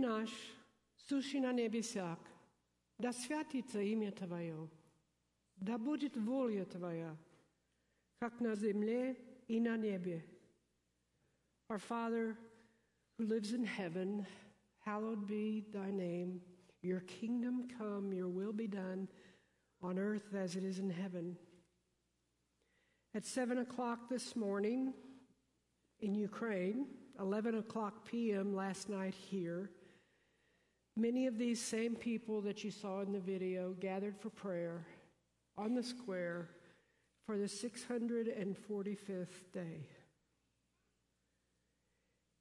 наш, сущий на небесах, да святится имя Твое, да будет воля Твоя, как на земле и на небе. Our Father, who lives in heaven, hallowed be thy name. Your kingdom come, your will be done on earth as it is in heaven. At 7 o'clock this morning in Ukraine, 11 o'clock p.m. last night here, many of these same people that you saw in the video gathered for prayer on the square for the 645th day.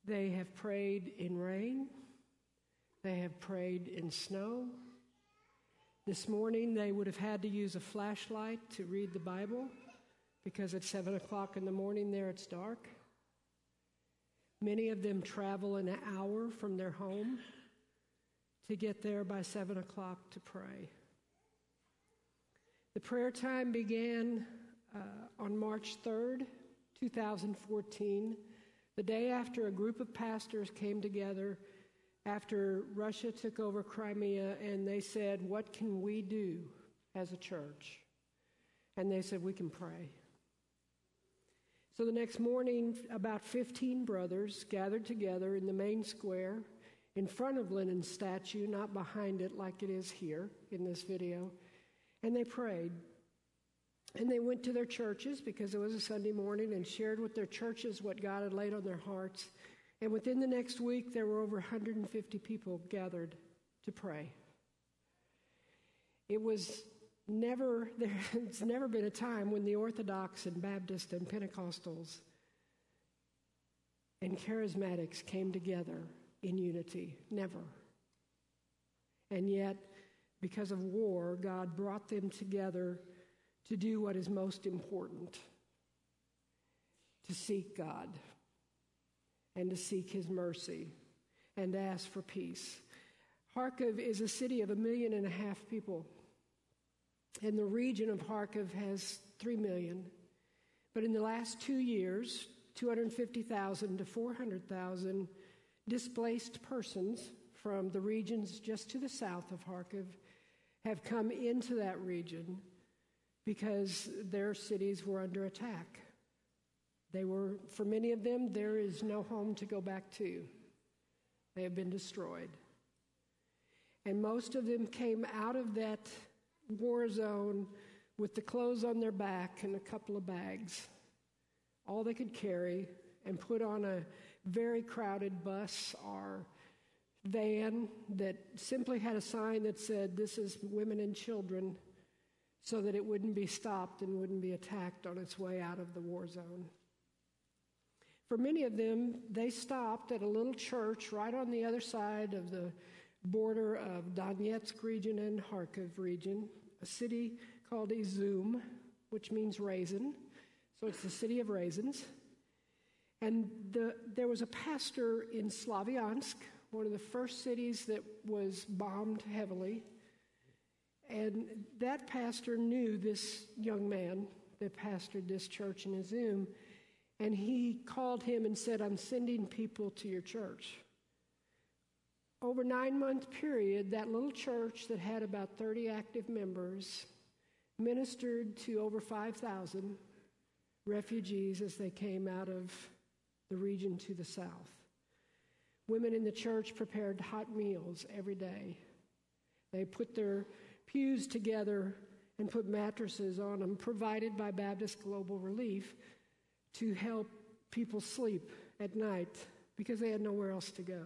They have prayed in rain, they have prayed in snow. This morning, they would have had to use a flashlight to read the Bible because at 7 o'clock in the morning there it's dark. Many of them travel an hour from their home to get there by 7 o'clock to pray. The prayer time began uh, on March 3rd, 2014, the day after a group of pastors came together after Russia took over Crimea and they said, What can we do as a church? And they said, We can pray. So the next morning, about 15 brothers gathered together in the main square in front of Lenin's statue, not behind it like it is here in this video, and they prayed. And they went to their churches because it was a Sunday morning and shared with their churches what God had laid on their hearts. And within the next week, there were over 150 people gathered to pray. It was never, there's never been a time when the Orthodox and Baptist and Pentecostals and charismatics came together in unity. Never. And yet, because of war, God brought them together to do what is most important to seek God and to seek His mercy and to ask for peace. Kharkov is a city of a million and a half people. And the region of Kharkov has 3 million. But in the last two years, 250,000 to 400,000 displaced persons from the regions just to the south of Kharkov have come into that region because their cities were under attack. They were, for many of them, there is no home to go back to. They have been destroyed. And most of them came out of that war zone with the clothes on their back and a couple of bags, all they could carry, and put on a very crowded bus or van that simply had a sign that said, This is women and children, so that it wouldn't be stopped and wouldn't be attacked on its way out of the war zone. For many of them, they stopped at a little church right on the other side of the border of Donetsk region and Kharkov region, a city called Izum, which means raisin. So it's the city of raisins. And the, there was a pastor in Slavyansk, one of the first cities that was bombed heavily. And that pastor knew this young man that pastored this church in Izum. And he called him and said, I'm sending people to your church over nine month period, that little church that had about 30 active members ministered to over 5,000 refugees as they came out of the region to the south. Women in the church prepared hot meals every day. They put their pews together and put mattresses on them, provided by Baptist Global Relief, to help people sleep at night because they had nowhere else to go.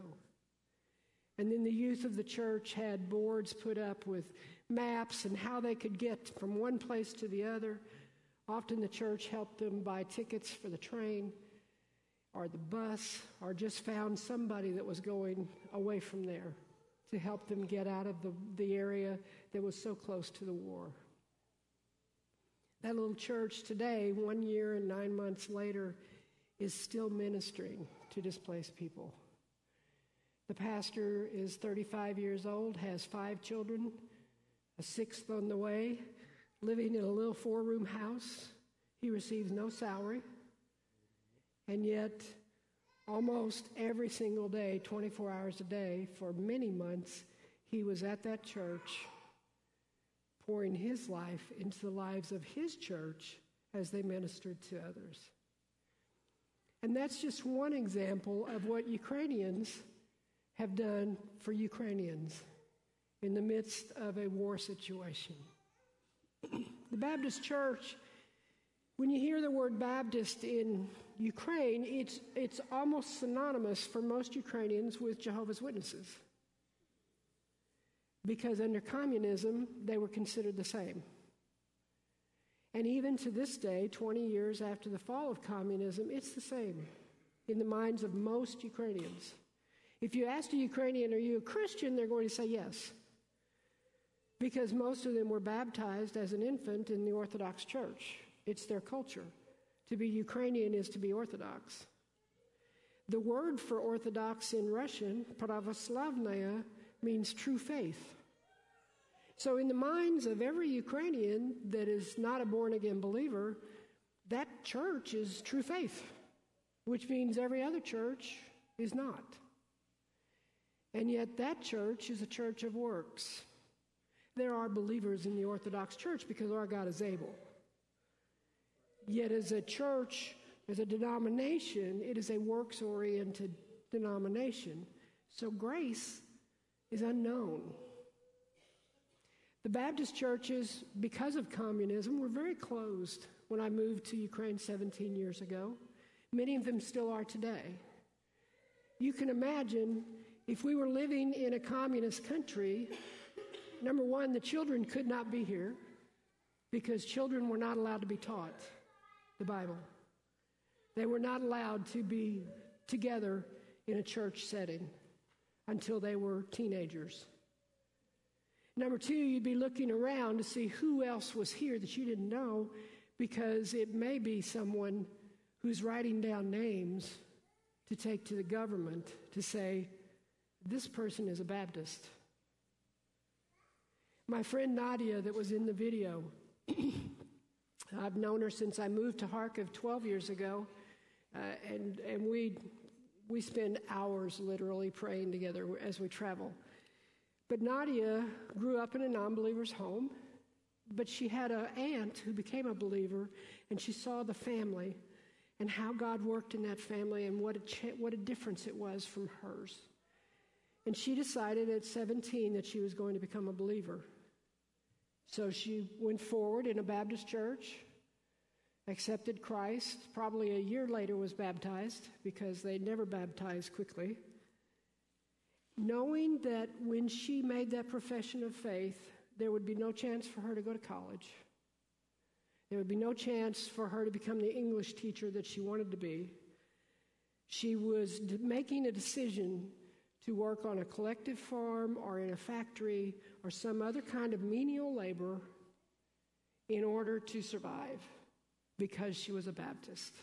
And then the youth of the church had boards put up with maps and how they could get from one place to the other. Often the church helped them buy tickets for the train or the bus or just found somebody that was going away from there to help them get out of the, the area that was so close to the war. That little church today, one year and nine months later, is still ministering to displaced people. The pastor is 35 years old, has five children, a sixth on the way, living in a little four room house. He receives no salary. And yet, Almost every single day, 24 hours a day, for many months, he was at that church pouring his life into the lives of his church as they ministered to others. And that's just one example of what Ukrainians have done for Ukrainians in the midst of a war situation. the Baptist Church, when you hear the word Baptist in Ukraine, it's, it's almost synonymous for most Ukrainians with Jehovah's Witnesses. Because under communism, they were considered the same. And even to this day, 20 years after the fall of communism, it's the same in the minds of most Ukrainians. If you ask a Ukrainian, Are you a Christian? they're going to say yes. Because most of them were baptized as an infant in the Orthodox Church. It's their culture. To be Ukrainian is to be Orthodox. The word for Orthodox in Russian, pravoslavnaya, means true faith. So, in the minds of every Ukrainian that is not a born again believer, that church is true faith, which means every other church is not. And yet, that church is a church of works. There are believers in the Orthodox Church because our God is able. Yet, as a church, as a denomination, it is a works oriented denomination. So, grace is unknown. The Baptist churches, because of communism, were very closed when I moved to Ukraine 17 years ago. Many of them still are today. You can imagine if we were living in a communist country, number one, the children could not be here because children were not allowed to be taught the Bible. They were not allowed to be together in a church setting until they were teenagers. Number two, you'd be looking around to see who else was here that you didn't know because it may be someone who's writing down names to take to the government to say, this person is a Baptist. My friend Nadia, that was in the video, I've known her since I moved to Kharkiv 12 years ago, uh, and, and we, we spend hours literally praying together as we travel. But Nadia grew up in a non believer's home, but she had an aunt who became a believer, and she saw the family and how God worked in that family and what a, cha- what a difference it was from hers. And she decided at 17 that she was going to become a believer. So she went forward in a Baptist church, accepted Christ, probably a year later was baptized because they never baptized quickly knowing that when she made that profession of faith, there would be no chance for her to go to college. There would be no chance for her to become the English teacher that she wanted to be. She was making a decision to work on a collective farm or in a factory or some other kind of menial labor in order to survive because she was a Baptist.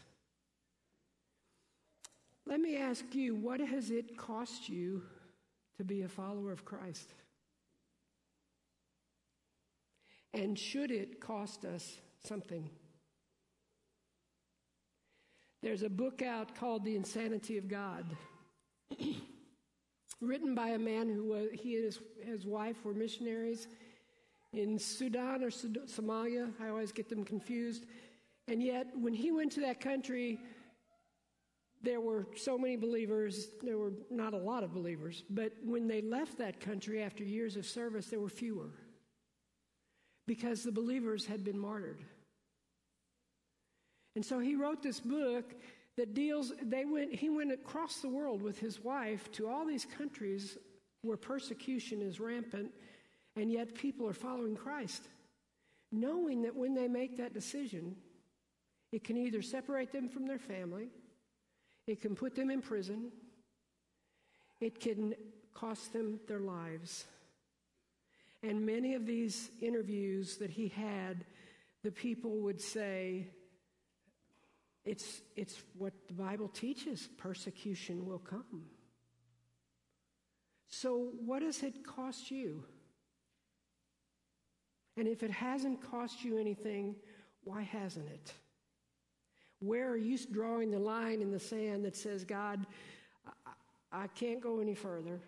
Let me ask you, what has it cost you to be a follower of Christ? And should it cost us something? There's a book out called The Insanity of God, written by a man who was, he and his, his wife were missionaries in Sudan or Somalia. I always get them confused. And yet, when he went to that country, there were so many believers, there were not a lot of believers, but when they left that country after years of service, there were fewer because the believers had been martyred. And so he wrote this book deals, they went, he went across the world with his wife to all these countries where persecution is rampant, and yet people are following Christ, knowing that when they make that decision, it can either separate them from their family it can put them in prison. It can cost them their lives. And many of these interviews that he had, the people would say, it's, it's what the Bible teaches persecution will come. So, what does it cost you? And if it hasn't cost you anything, why hasn't it? Where are you drawing the line in the sand that says, God, I, I can't go any further?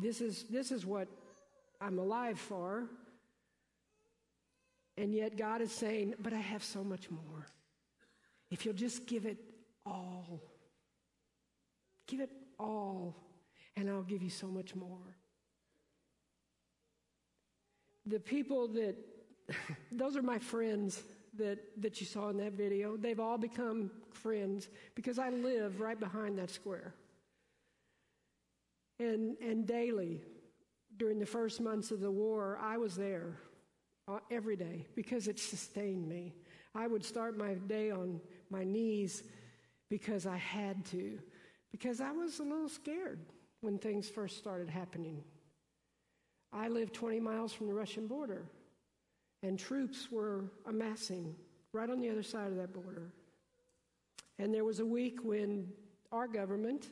This is, this is what I'm alive for. And yet God is saying, but I have so much more. If you'll just give it all, give it all, and I'll give you so much more. The people that, those are my friends that, that you saw in that video. They've all become friends because I live right behind that square. And, and daily, during the first months of the war, I was there uh, every day because it sustained me. I would start my day on my knees because I had to, because I was a little scared when things first started happening. I lived 20 miles from the Russian border, and troops were amassing right on the other side of that border. And there was a week when our government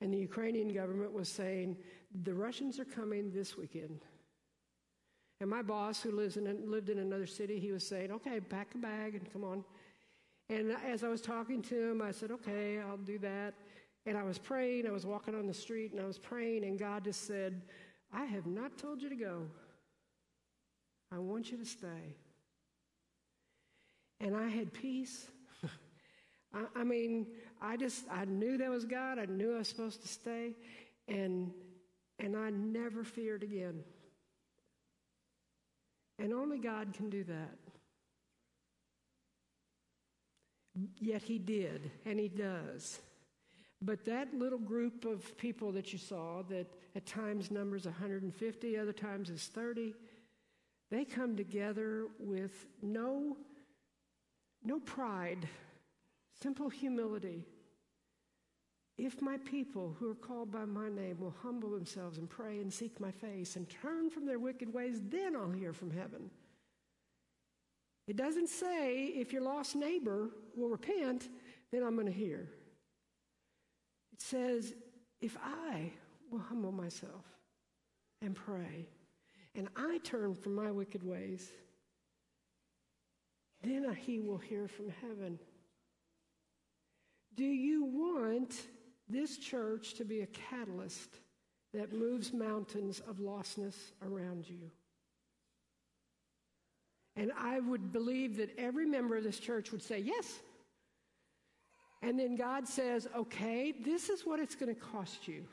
and the Ukrainian government was saying, the Russians are coming this weekend. And my boss, who lives in, lived in another city, he was saying, okay, pack a bag and come on. And as I was talking to him, I said, okay, I'll do that. And I was praying, I was walking on the street, and I was praying, and God just said, I have not told you to go. I want you to stay. And I had peace. I, I mean, I just, I knew that was God. I knew I was supposed to stay. And, and I never feared again. And only God can do that. Yet He did, and He does. But that little group of people that you saw, that at times numbers 150, other times is 30, they come together with no, no pride, simple humility. If my people who are called by my name will humble themselves and pray and seek my face and turn from their wicked ways, then I'll hear from heaven. It doesn't say if your lost neighbor will repent, then I'm going to hear. It says if I will humble myself and pray and I turn from my wicked ways, then he will hear from heaven. Do you want this church to be a catalyst that moves mountains of lostness around you. And I would believe that every member of this church would say, Yes. And then God says, Okay, this is what it's going to cost you.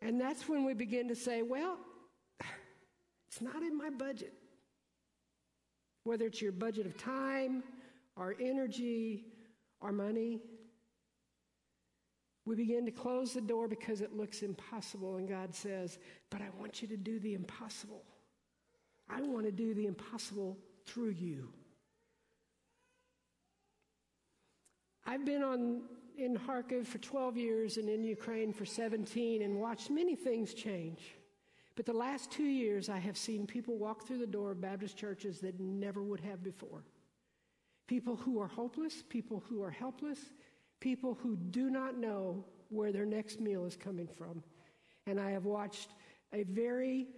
And that's when we begin to say, Well, it's not in my budget. Whether it's your budget of time, our energy, our money, we begin to close the door because it looks impossible, and God says, But I want you to do the impossible. I want to do the impossible through you. I've been on in Kharkiv for 12 years and in Ukraine for 17 and watched many things change. But the last two years, I have seen people walk through the door of Baptist churches that never would have before. People who are hopeless, people who are helpless, people who do not know where their next meal is coming from. And I have watched a very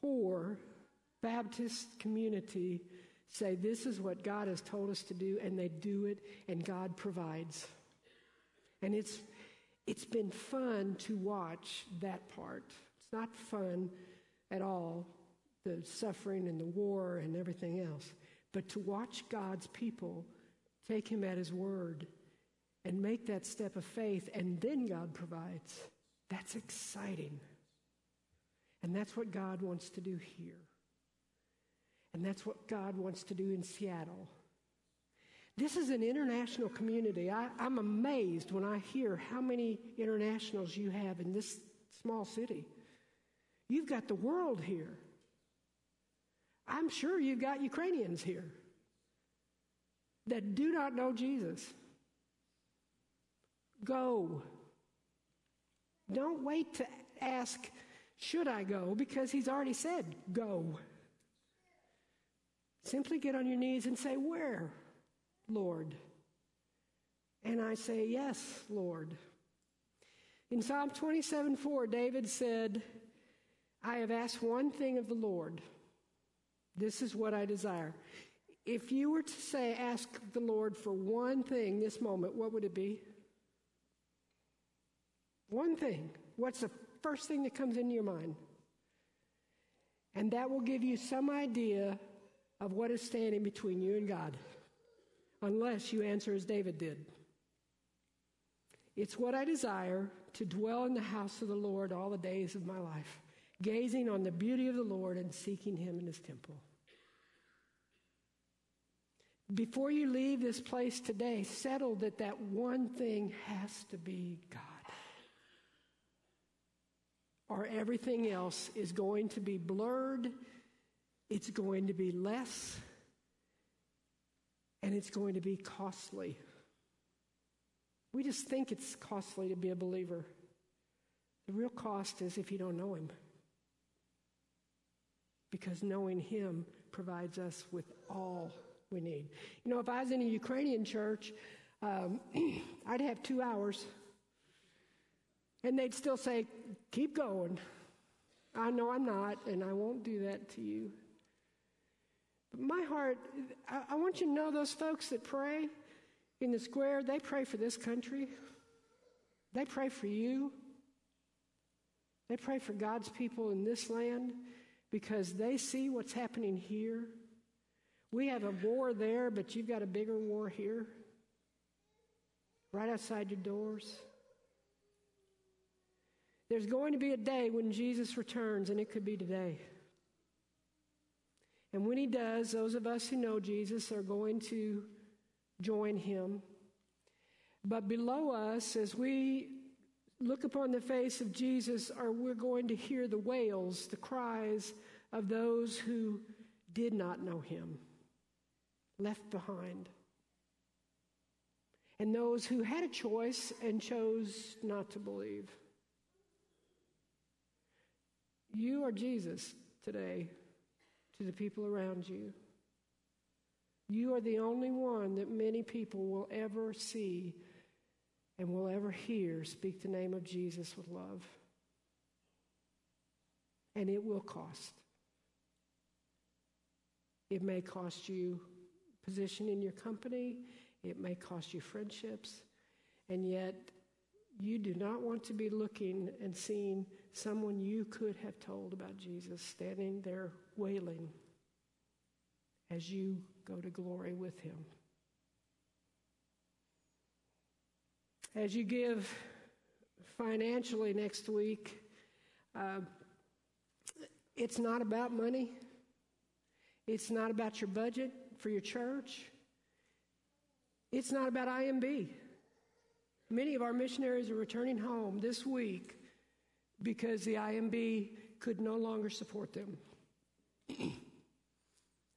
poor Baptist community say, This is what God has told us to do, and they do it, and God provides. And it's, it's been fun to watch that part. It's not fun at all, the suffering and the war and everything else, but to watch God's people take Him at His word and make that step of faith, and then God provides. That's exciting. And that's what God wants to do here. And that's what God wants to do in Seattle. This is an international community. I, am amazed when I hear how many internationals you have in this small city. You've got the world here. I'm sure you've got Ukrainians here that do not know Jesus. Go. Don't wait to ask, should I go? Because he's already said, go. Simply get on your knees and say, Where, Lord? And I say, Yes, Lord. In Psalm 27 4, David said, I have asked one thing of the Lord. This is what I desire. If you were to say, ask the Lord for one thing this moment, what would it be? One thing. What's the first thing that comes into your mind? And that will give you some idea of what is standing between you and God, unless you answer as David did. It's what I desire to dwell in the house of the Lord all the days of my life, gazing on the beauty of the Lord and seeking Him in His temple. Before you leave this place today, settle that that one thing has to be God. Or everything else is going to be blurred, it's going to be less, and it's going to be costly. We just think it's costly to be a believer. The real cost is if you don't know Him. Because knowing Him provides us with all we need. You know, if I was in a Ukrainian church, um, I'd have two hours. And they'd still say, keep going. I know I'm not, and I won't do that to you. My heart, I, I want you to know those folks that pray in the square, they pray for this country. They pray for you. They pray for God's people in this land because they see what's happening here. We have a war there, but you've got a bigger war here, right outside your doors. There's going to be a day when Jesus returns, and it could be today. And when he does, those of us who know Jesus are going to join him. But below us, as we look upon the face of Jesus, are we're going to hear the wails, the cries of those who did not know him, left behind. And those who had a choice and chose not to believe. You are Jesus today to the people around you. You are the only one that many people will ever see and will ever hear speak the name of Jesus with love. And it will cost. It may cost you position in your company, it may cost you friendships, and yet you do not want to be looking and seeing someone you could have told about Jesus standing there wailing as you go to glory with him. As you give financially next week, uh, it's not about money. It's not about your budget for your church. It's not about IMB. Many of our missionaries are returning home this week because the IMB could no longer support them.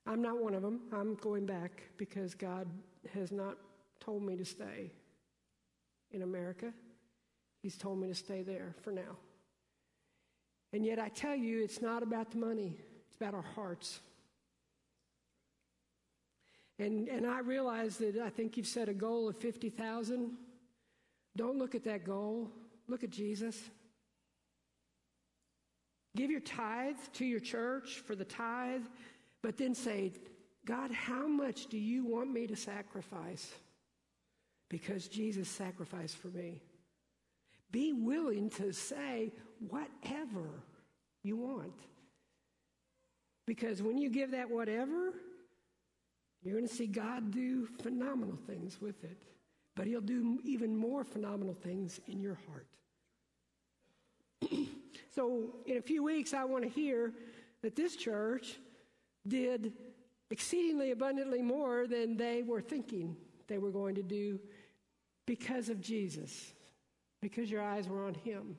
I'm not one of them. I'm going back because God has not told me to stay in America. He's told me to stay there for now. And yet I tell you, it's not about the money, it's about our hearts. And, and I realize that I think you've set a goal of 50,000. Don't look at that goal, look at Jesus. Give your tithe to your church for the tithe but then say, God, how much do you want me to sacrifice? Because Jesus sacrificed for me. Be willing to say whatever you want. Because when you give that whatever, you're going to see God do phenomenal things with it. But He'll do even more phenomenal things in your heart. so, in a few weeks, I want to hear that this church did exceedingly abundantly more than they were thinking they were going to do because of Jesus, because your eyes were on Him,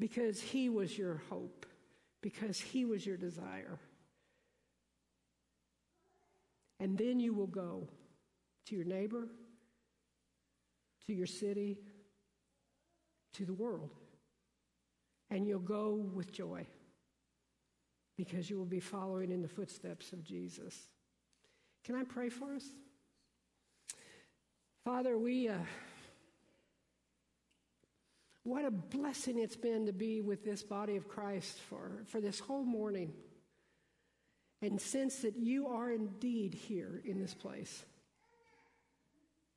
because He was your hope, because He was your desire. And then you will go to your neighbor, to your city, to the world, and you'll go with joy because you will be following in the footsteps of Jesus. Can I pray for us? Father, we, uh, what a blessing it's been to be with this body of Christ for, for this whole morning. and sense that you are indeed here in this place.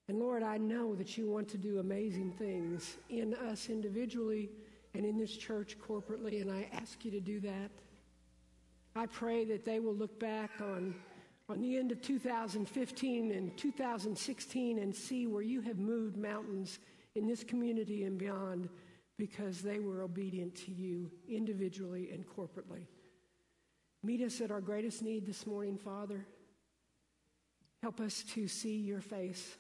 And Lord, I know that you want to do amazing things in us individually and in this church corporately, and I ask you to do that. I pray that they will look back on, on the end of 2015 and 2016 and see where you have moved mountains in this community and beyond because they were obedient to you individually and corporately. Meet us at our greatest need this morning, Father. Help us to see your face.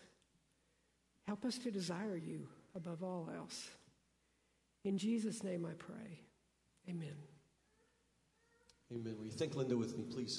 Help us to desire you above all else. In Jesus' name I pray. Amen. Amen. Will you thank Linda with me, please?